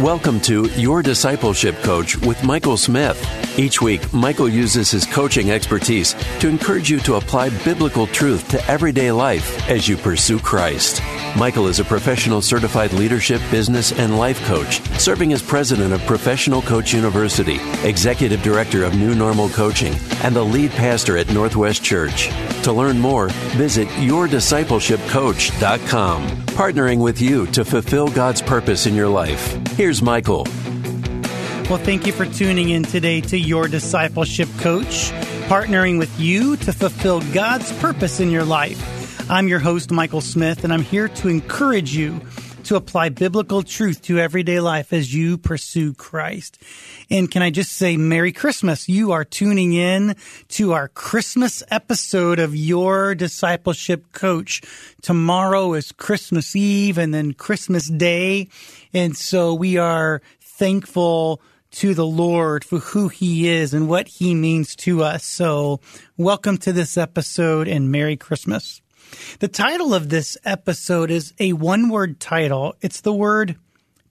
Welcome to Your Discipleship Coach with Michael Smith. Each week, Michael uses his coaching expertise to encourage you to apply biblical truth to everyday life as you pursue Christ. Michael is a professional certified leadership, business, and life coach, serving as president of Professional Coach University, executive director of New Normal Coaching, and the lead pastor at Northwest Church. To learn more, visit yourdiscipleshipcoach.com, partnering with you to fulfill God's purpose in your life. Here's Michael. Well, thank you for tuning in today to Your Discipleship Coach, partnering with you to fulfill God's purpose in your life. I'm your host, Michael Smith, and I'm here to encourage you to apply biblical truth to everyday life as you pursue Christ. And can I just say Merry Christmas? You are tuning in to our Christmas episode of Your Discipleship Coach. Tomorrow is Christmas Eve and then Christmas Day. And so we are thankful to the Lord for who he is and what he means to us. So welcome to this episode and Merry Christmas. The title of this episode is a one word title. It's the word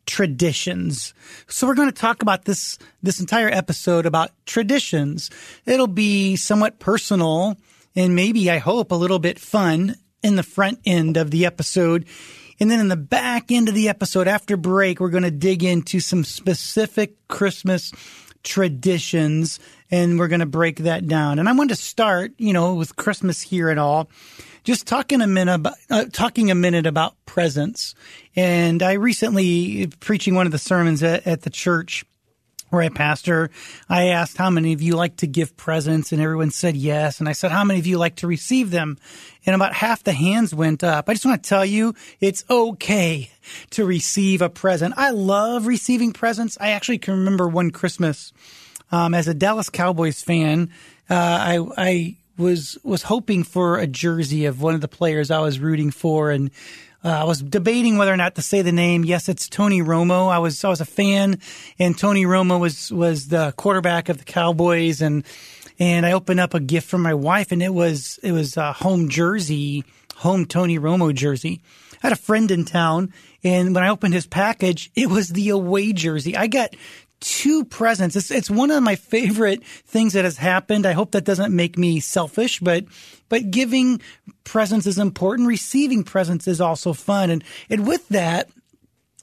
traditions. So we're going to talk about this this entire episode about traditions. It'll be somewhat personal and maybe I hope a little bit fun in the front end of the episode. And then in the back end of the episode after break, we're going to dig into some specific Christmas traditions and we're going to break that down. And I want to start, you know, with Christmas here and all just talking a minute about, uh, talking a minute about presents. And I recently preaching one of the sermons at, at the church where I pastor, I asked how many of you like to give presents and everyone said yes. And I said, how many of you like to receive them? And about half the hands went up. I just want to tell you, it's okay to receive a present. I love receiving presents. I actually can remember one Christmas, um, as a Dallas Cowboys fan, uh, I, I was was hoping for a jersey of one of the players I was rooting for, and uh, I was debating whether or not to say the name. Yes, it's Tony Romo. I was I was a fan, and Tony Romo was was the quarterback of the Cowboys, and and I opened up a gift from my wife, and it was it was a home jersey, home Tony Romo jersey. I had a friend in town, and when I opened his package, it was the away jersey. I got two presents. It's, it's one of my favorite things that has happened. I hope that doesn't make me selfish, but, but giving presents is important. Receiving presents is also fun. And, and with that,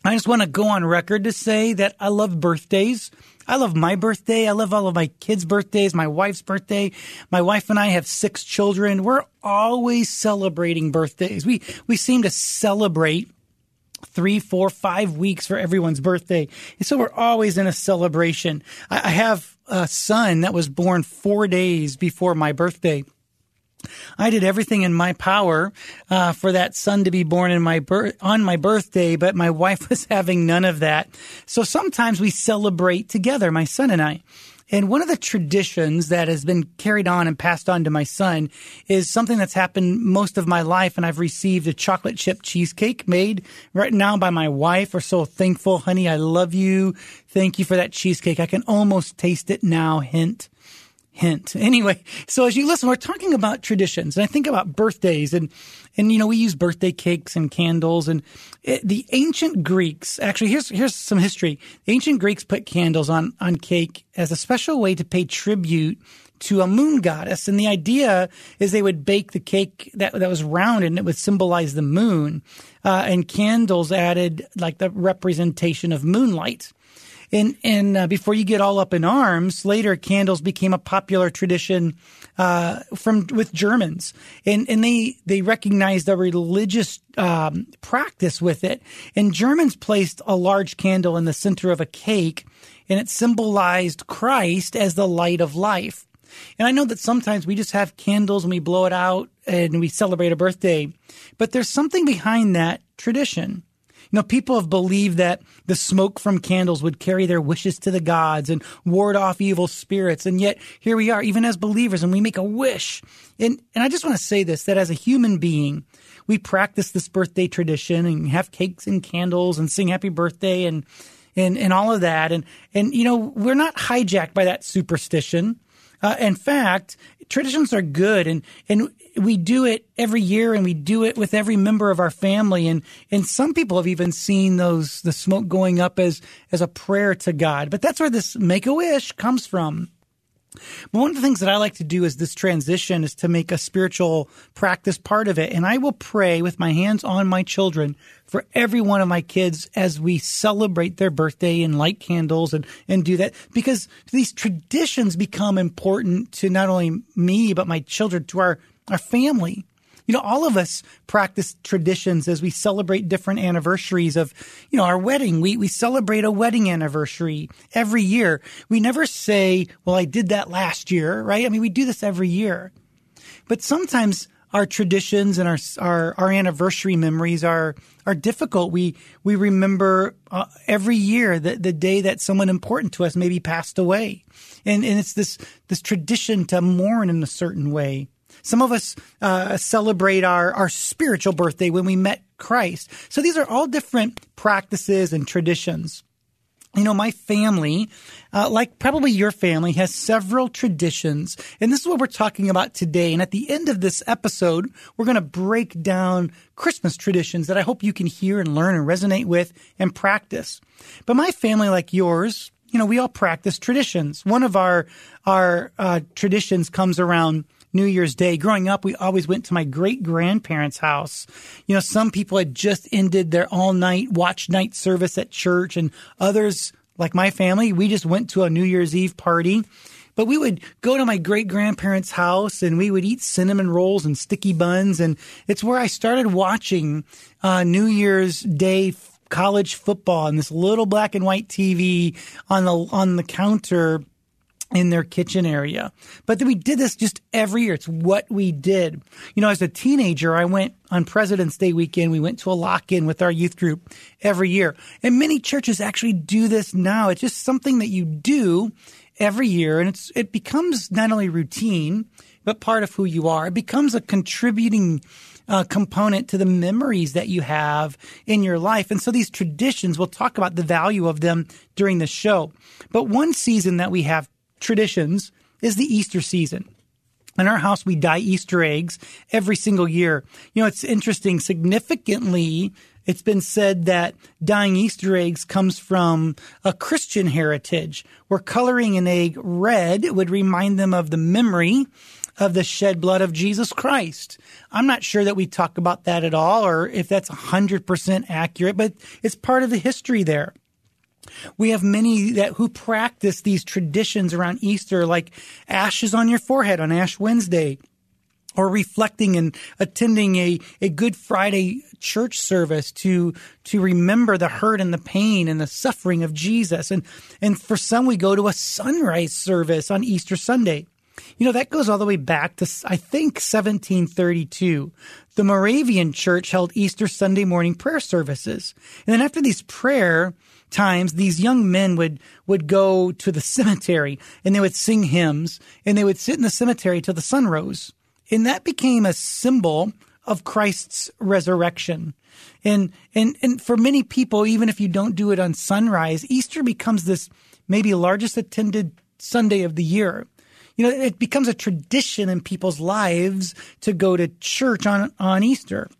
I just want to go on record to say that I love birthdays. I love my birthday. I love all of my kids' birthdays, my wife's birthday. My wife and I have six children. We're always celebrating birthdays. We, we seem to celebrate three, four, five weeks for everyone's birthday. And so we're always in a celebration. I, have a son that was born four days before my birthday. I did everything in my power uh, for that son to be born in my on my birthday, but my wife was having none of that. So sometimes we celebrate together, my son and I. And one of the traditions that has been carried on and passed on to my son is something that's happened most of my life. And I've received a chocolate chip cheesecake made right now by my wife. We're so thankful, honey. I love you. Thank you for that cheesecake. I can almost taste it now. Hint hint. Anyway, so as you listen, we're talking about traditions, and I think about birthdays, and and you know we use birthday cakes and candles, and it, the ancient Greeks actually here's here's some history. The ancient Greeks put candles on on cake as a special way to pay tribute to a moon goddess, and the idea is they would bake the cake that that was round and it would symbolize the moon, uh, and candles added like the representation of moonlight. And and uh, before you get all up in arms, later candles became a popular tradition uh, from with Germans, and and they they recognized a religious um, practice with it. And Germans placed a large candle in the center of a cake, and it symbolized Christ as the light of life. And I know that sometimes we just have candles and we blow it out and we celebrate a birthday, but there's something behind that tradition. You know, people have believed that the smoke from candles would carry their wishes to the gods and ward off evil spirits. And yet here we are, even as believers, and we make a wish. And, and I just want to say this, that as a human being, we practice this birthday tradition and have cakes and candles and sing happy birthday and, and, and all of that. And, and, you know, we're not hijacked by that superstition. Uh, in fact, traditions are good and, and we do it every year and we do it with every member of our family. And, and some people have even seen those, the smoke going up as, as a prayer to God. But that's where this make a wish comes from. But one of the things that I like to do is this transition is to make a spiritual practice part of it. And I will pray with my hands on my children for every one of my kids as we celebrate their birthday and light candles and, and do that because these traditions become important to not only me, but my children, to our, our family. You know, all of us practice traditions as we celebrate different anniversaries of, you know, our wedding. We, we celebrate a wedding anniversary every year. We never say, well, I did that last year, right? I mean, we do this every year. But sometimes our traditions and our, our, our anniversary memories are, are difficult. We, we remember uh, every year the, the day that someone important to us maybe passed away. And, and it's this, this tradition to mourn in a certain way. Some of us uh, celebrate our, our spiritual birthday when we met Christ. So these are all different practices and traditions. You know, my family, uh, like probably your family, has several traditions. And this is what we're talking about today. And at the end of this episode, we're going to break down Christmas traditions that I hope you can hear and learn and resonate with and practice. But my family, like yours, you know, we all practice traditions. One of our, our uh, traditions comes around New Year's Day. Growing up, we always went to my great grandparents' house. You know, some people had just ended their all night watch night service at church, and others, like my family, we just went to a New Year's Eve party. But we would go to my great grandparents' house and we would eat cinnamon rolls and sticky buns. And it's where I started watching uh, New Year's Day college football on this little black and white TV on the on the counter in their kitchen area. But we did this just every year. It's what we did. You know, as a teenager, I went on President's Day weekend. We went to a lock in with our youth group every year. And many churches actually do this now. It's just something that you do every year. And it's, it becomes not only routine, but part of who you are. It becomes a contributing uh, component to the memories that you have in your life. And so these traditions, we'll talk about the value of them during the show. But one season that we have traditions is the Easter season. In our house, we dye Easter eggs every single year. You know, it's interesting. Significantly, it's been said that dyeing Easter eggs comes from a Christian heritage, where coloring an egg red would remind them of the memory of the shed blood of Jesus Christ. I'm not sure that we talk about that at all or if that's 100% accurate, but it's part of the history there. We have many that who practice these traditions around Easter, like ashes on your forehead on Ash Wednesday, or reflecting and attending a, a Good Friday church service to to remember the hurt and the pain and the suffering of Jesus. And and for some we go to a sunrise service on Easter Sunday. You know, that goes all the way back to, I think, 1732. The Moravian church held Easter Sunday morning prayer services. And then after these prayer times, these young men would, would go to the cemetery and they would sing hymns and they would sit in the cemetery till the sun rose. And that became a symbol of Christ's resurrection. And, and, and for many people, even if you don't do it on sunrise, Easter becomes this maybe largest attended Sunday of the year you know, it becomes a tradition in people's lives to go to church on, on Easter.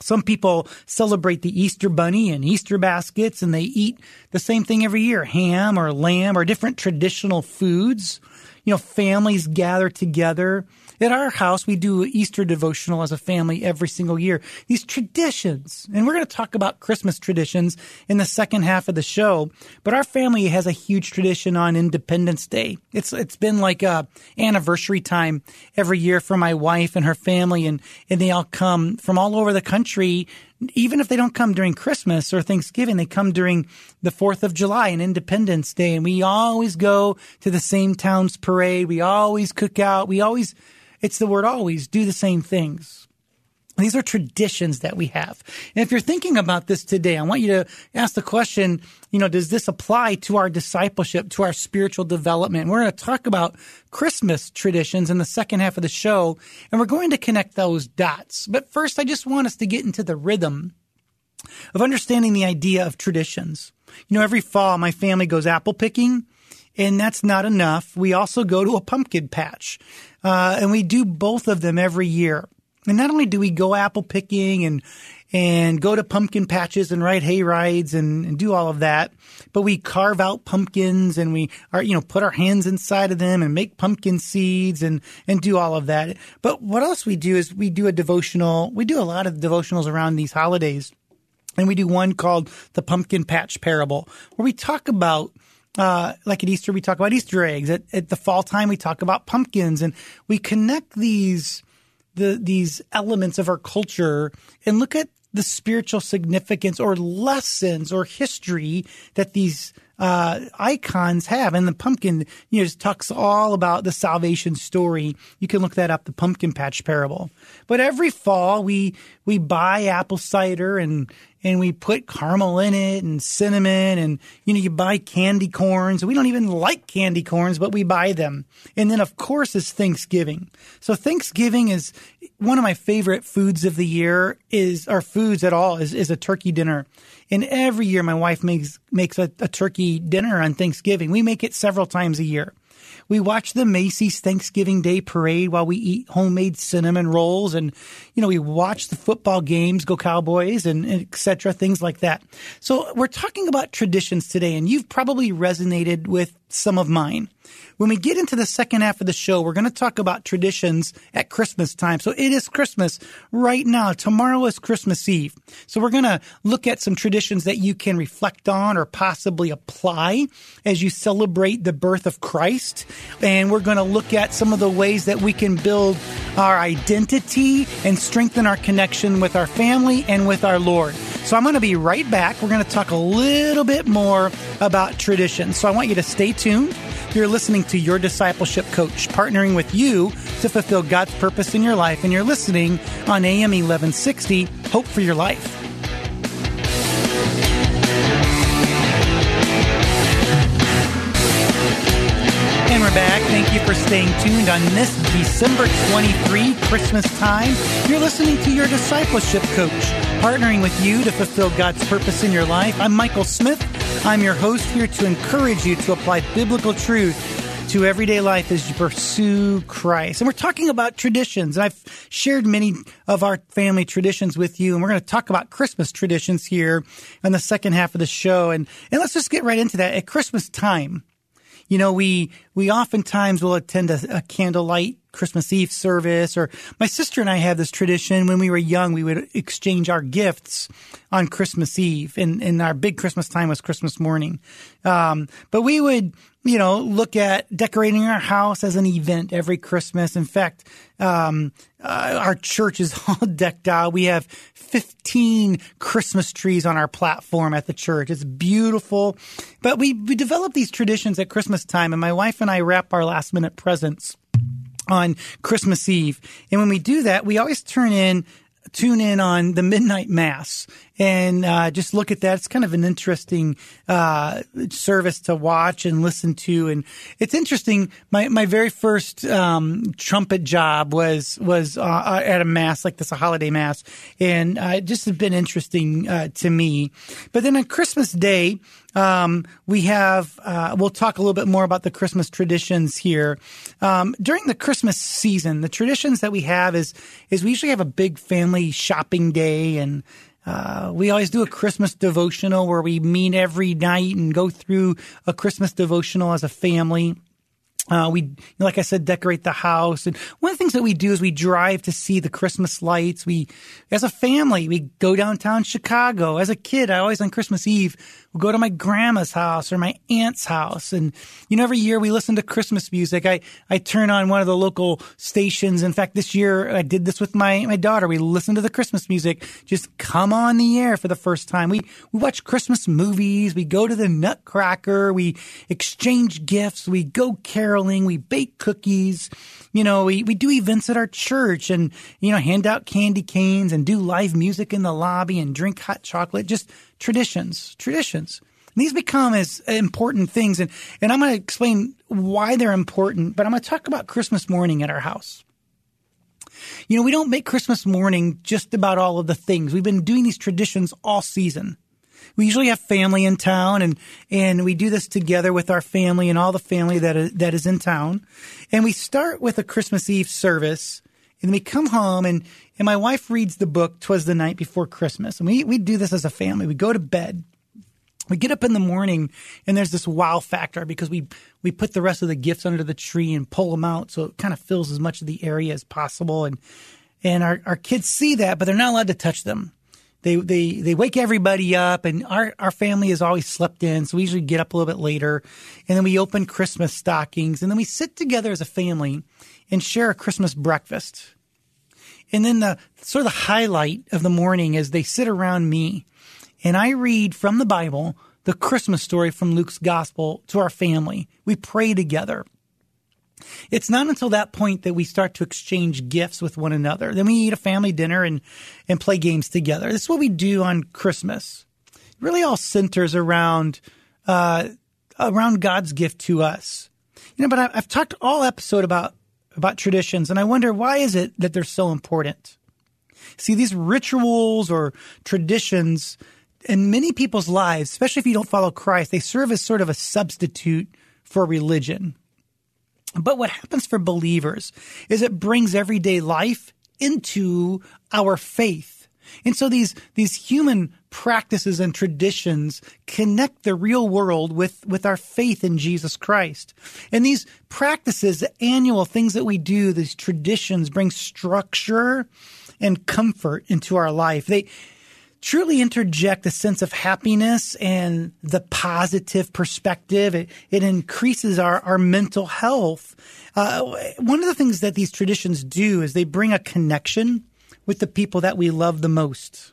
Some people celebrate the Easter bunny and Easter baskets and they eat the same thing every year, ham or lamb or different traditional foods. You know, families gather together at our house, we do Easter devotional as a family every single year. These traditions, and we're going to talk about Christmas traditions in the second half of the show. But our family has a huge tradition on Independence Day. It's it's been like a anniversary time every year for my wife and her family, and and they all come from all over the country even if they don't come during Christmas or Thanksgiving, they come during the 4th of July and Independence Day. And we always go to the same town's parade. We always cook out. We always it's the word always do the same things. These are traditions that we have. And if you're thinking about this today, I want you to ask the question, you know, does this apply to our discipleship, to our spiritual development? We're going to talk about Christmas traditions in the second half of the show, and we're going to connect those dots. But first, I just want us to get into the rhythm of understanding the idea of traditions. You know, every fall, my family goes apple picking, and that's not enough. We also go to a pumpkin patch, uh, and we do both of them every year. And not only do we go apple picking and and go to pumpkin patches and ride hay rides and, and, do all of that, but we carve out pumpkins and we are you know put our hands inside of them and make pumpkin seeds and and do all of that. But what else we do is we do a devotional. We do a lot of devotionals around these holidays, and we do one called the Pumpkin Patch Parable, where we talk about uh, like at Easter, we talk about Easter eggs. At, at the fall time, we talk about pumpkins, and we connect these the these elements of our culture and look at the spiritual significance or lessons or history that these uh, icons have. And the pumpkin, you know, talks all about the salvation story. You can look that up, the pumpkin patch parable. But every fall we we buy apple cider and and we put caramel in it and cinnamon and you know you buy candy corns. We don't even like candy corns but we buy them. And then of course is thanksgiving. So thanksgiving is one of my favorite foods of the year is our foods at all is, is a turkey dinner. And every year my wife makes makes a, a turkey dinner on thanksgiving. We make it several times a year we watch the Macy's Thanksgiving Day parade while we eat homemade cinnamon rolls and, you know, we watch the football games, go Cowboys and, and etc. things like that. So we're talking about traditions today and you've probably resonated with some of mine. When we get into the second half of the show, we're going to talk about traditions at Christmas time. So it is Christmas right now. Tomorrow is Christmas Eve. So we're going to look at some traditions that you can reflect on or possibly apply as you celebrate the birth of Christ. And we're going to look at some of the ways that we can build our identity and strengthen our connection with our family and with our Lord. So I'm going to be right back. We're going to talk a little bit more about traditions. So I want you to stay tuned. You're listening to Your Discipleship Coach, partnering with you to fulfill God's purpose in your life. And you're listening on AM 1160, Hope for Your Life. And we're back. Thank you for staying tuned on this December 23 Christmas time. You're listening to Your Discipleship Coach, partnering with you to fulfill God's purpose in your life. I'm Michael Smith. I'm your host here to encourage you to apply biblical truth to everyday life as you pursue Christ. And we're talking about traditions. And I've shared many of our family traditions with you. And we're going to talk about Christmas traditions here in the second half of the show. And, and let's just get right into that. At Christmas time, you know, we, we oftentimes will attend a, a candlelight Christmas Eve service, or my sister and I have this tradition when we were young, we would exchange our gifts on Christmas Eve, and, and our big Christmas time was Christmas morning. Um, but we would, you know, look at decorating our house as an event every Christmas. In fact, um, uh, our church is all decked out. We have 15 Christmas trees on our platform at the church. It's beautiful. But we, we develop these traditions at Christmas time, and my wife and I wrap our last minute presents on Christmas Eve. And when we do that, we always turn in tune in on the midnight mass and uh, just look at that. It's kind of an interesting uh, service to watch and listen to, and it's interesting. My my very first um, trumpet job was was uh, uh at a mass like this, a holiday mass, and uh, it just has been interesting uh, to me. But then on Christmas Day, um, we have we'll talk a little bit more about the Christmas traditions here um, during the Christmas season. The traditions that we have is is we usually have a big family shopping day and uh, we always do a Christmas devotional where we meet every night and go through a Christmas devotional as a family. Uh, we, like I said, decorate the house. And one of the things that we do is we drive to see the Christmas lights. We, as a family, we go downtown Chicago. As a kid, I always on Christmas Eve would go to my grandma's house or my aunt's house. And, you know, every year we listen to Christmas music. I, I turn on one of the local stations. In fact, this year I did this with my, my daughter. We listened to the Christmas music just come on the air for the first time. We, we watch Christmas movies. We go to the Nutcracker. We exchange gifts. We go carol caroling, we bake cookies, you know, we, we do events at our church and, you know, hand out candy canes and do live music in the lobby and drink hot chocolate, just traditions, traditions. And these become as important things. And, and I'm going to explain why they're important, but I'm going to talk about Christmas morning at our house. You know, we don't make Christmas morning just about all of the things. We've been doing these traditions all season. We usually have family in town and, and we do this together with our family and all the family that is, that is in town. And we start with a Christmas Eve service and we come home and, and my wife reads the book, Twas the Night Before Christmas. And we, we do this as a family. We go to bed we get up in the morning and there's this wow factor because we we put the rest of the gifts under the tree and pull them out so it kind of fills as much of the area as possible and and our, our kids see that but they're not allowed to touch them they they they wake everybody up and our our family has always slept in so we usually get up a little bit later and then we open christmas stockings and then we sit together as a family and share a christmas breakfast and then the sort of the highlight of the morning is they sit around me and I read from the Bible the Christmas story from Luke's gospel to our family. We pray together. It's not until that point that we start to exchange gifts with one another. Then we eat a family dinner and, and play games together. This is what we do on Christmas. It really all centers around uh, around God's gift to us. You know, but I, I've talked all episode about about traditions, and I wonder why is it that they're so important? See, these rituals or traditions in many people's lives, especially if you don't follow Christ, they serve as sort of a substitute for religion. But what happens for believers is it brings everyday life into our faith. And so these, these human practices and traditions connect the real world with, with our faith in Jesus Christ. And these practices, the annual things that we do, these traditions bring structure and comfort into our life. They, truly interject a sense of happiness and the positive perspective. It, it increases our, our mental health. Uh, one of the things that these traditions do is they bring a connection with the people that we love the most.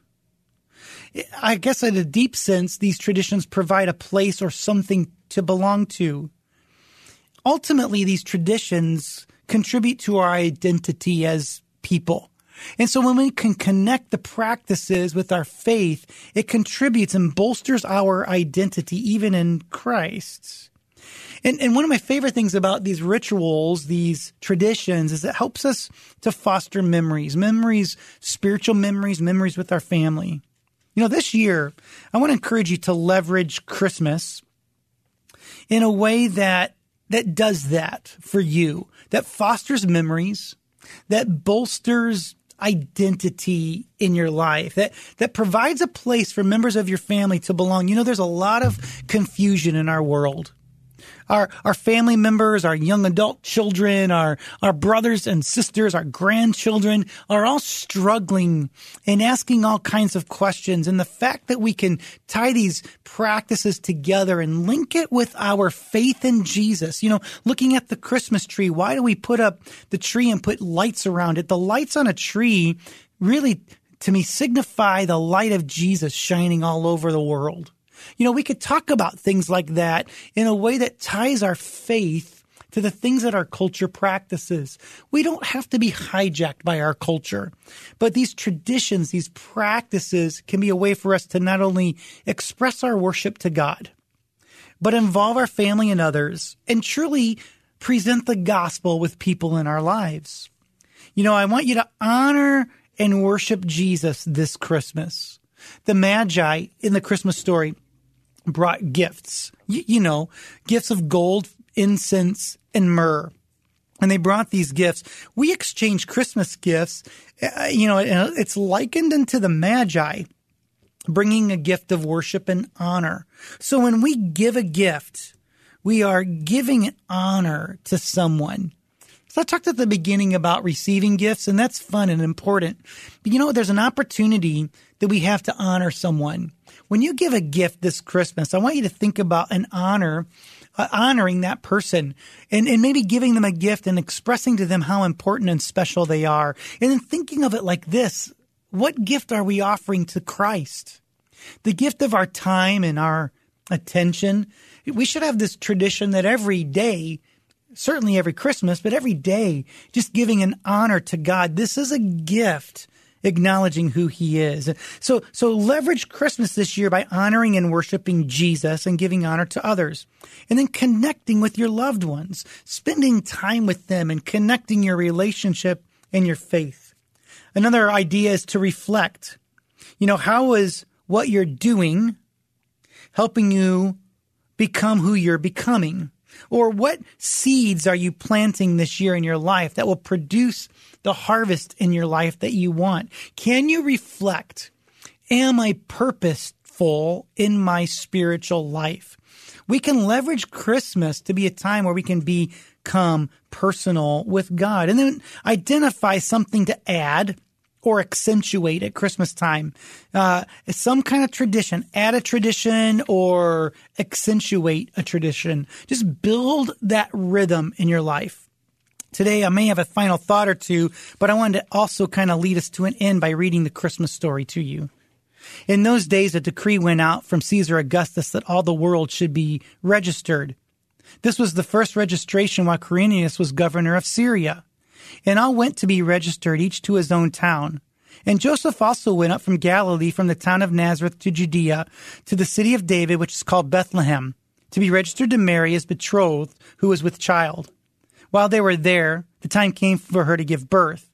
I guess in a deep sense, these traditions provide a place or something to belong to. Ultimately, these traditions contribute to our identity as people. And so when we can connect the practices with our faith, it contributes and bolsters our identity even in Christ. And, and one of my favorite things about these rituals, these traditions, is it helps us to foster memories, memories, spiritual memories, memories with our family. You know, this year, I want to encourage you to leverage Christmas in a way that that does that for you, that fosters memories, that bolsters identity in your life that that provides a place for members of your family to belong. You know, there's a lot of confusion in our world our, our family members, our young adult children, our, our brothers and sisters, our grandchildren are all struggling and asking all kinds of questions. And the fact that we can tie these practices together and link it with our faith in Jesus, you know, looking at the Christmas tree, why do we put up the tree and put lights around it? The lights on a tree really to me signify the light of Jesus shining all over the world. You know, we could talk about things like that in a way that ties our faith to the things that our culture practices. We don't have to be hijacked by our culture, but these traditions, these practices can be a way for us to not only express our worship to God, but involve our family and others and truly present the gospel with people in our lives. You know, I want you to honor and worship Jesus this Christmas. The Magi in the Christmas story brought gifts, you, you know, gifts of gold, incense, and myrrh. And they brought these gifts. We exchange Christmas gifts. Uh, you know, it's likened into the Magi bringing a gift of worship and honor. So when we give a gift, we are giving honor to someone. So I talked at the beginning about receiving gifts, and that's fun and important. But you know, there's an opportunity that we have to honor someone. When you give a gift this Christmas, I want you to think about an honor, uh, honoring that person and, and maybe giving them a gift and expressing to them how important and special they are. And then thinking of it like this. What gift are we offering to Christ? The gift of our time and our attention. We should have this tradition that every day certainly every Christmas, but every day, just giving an honor to God. This is a gift acknowledging who he is. So, so leverage Christmas this year by honoring and worshiping Jesus and giving honor to others. And then connecting with your loved ones, spending time with them and connecting your relationship and your faith. Another idea is to reflect. You know, how is what you're doing helping you become who you're becoming? Or what seeds are you planting this year in your life that will produce the harvest in your life that you want? Can you reflect? Am I purposeful in my spiritual life? We can leverage Christmas to be a time where we can become personal with God and then identify something to add or accentuate at Christmas time. Uh, some kind of tradition, add a tradition or accentuate a tradition. Just build that rhythm in your life. Today, I may have a final thought or two, but I wanted to also kind of lead us to an end by reading the Christmas story to you. In those days, a decree went out from Caesar Augustus that all the world should be registered. This was the first registration while Quirinius was governor of Syria and all went to be registered, each to his own town. And Joseph also went up from Galilee, from the town of Nazareth to Judea, to the city of David, which is called Bethlehem, to be registered to Mary, his betrothed, who was with child. While they were there, the time came for her to give birth.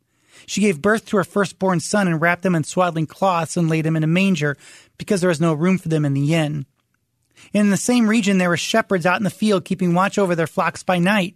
She gave birth to her firstborn son and wrapped him in swaddling cloths and laid him in a manger, because there was no room for them in the inn. In the same region, there were shepherds out in the field, keeping watch over their flocks by night.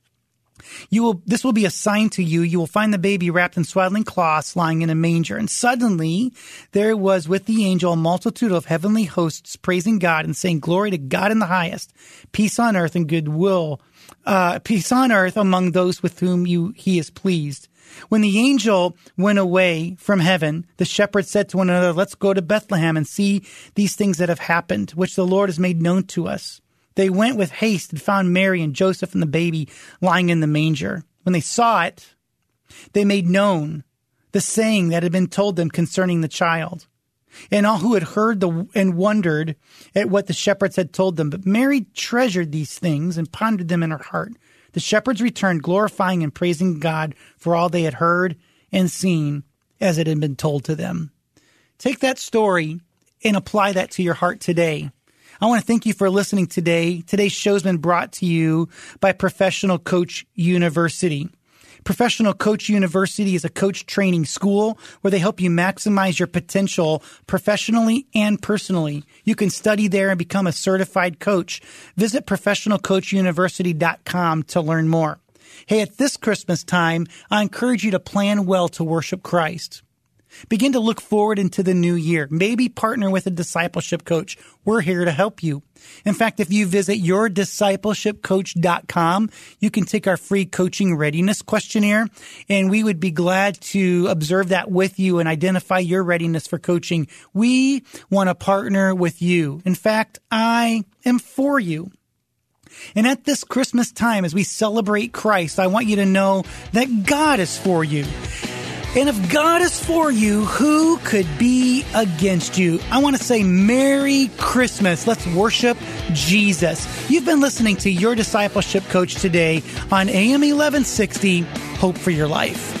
You will, this will be a sign to you. You will find the baby wrapped in swaddling cloths lying in a manger. And suddenly there was with the angel a multitude of heavenly hosts praising God and saying, glory to God in the highest, peace on earth and goodwill, uh, peace on earth among those with whom you, he is pleased. When the angel went away from heaven, the shepherds said to one another, let's go to Bethlehem and see these things that have happened, which the Lord has made known to us. They went with haste and found Mary and Joseph and the baby lying in the manger. When they saw it, they made known the saying that had been told them concerning the child. And all who had heard the and wondered at what the shepherds had told them. But Mary treasured these things and pondered them in her heart. The shepherds returned, glorifying and praising God for all they had heard and seen as it had been told to them. Take that story and apply that to your heart today. I want to thank you for listening today. Today's show has been brought to you by Professional Coach University. Professional Coach University is a coach training school where they help you maximize your potential professionally and personally. You can study there and become a certified coach. Visit professionalcoachuniversity.com to learn more. Hey, at this Christmas time, I encourage you to plan well to worship Christ. Begin to look forward into the new year. Maybe partner with a discipleship coach. We're here to help you. In fact, if you visit yourdiscipleshipcoach.com, you can take our free coaching readiness questionnaire and we would be glad to observe that with you and identify your readiness for coaching. We want to partner with you. In fact, I am for you. And at this Christmas time, as we celebrate Christ, I want you to know that God is for you. And if God is for you, who could be against you? I want to say Merry Christmas. Let's worship Jesus. You've been listening to your discipleship coach today on AM 1160, Hope for Your Life.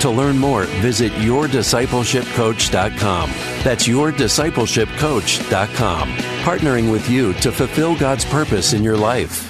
To learn more, visit yourdiscipleshipcoach.com. That's yourdiscipleshipcoach.com. Partnering with you to fulfill God's purpose in your life.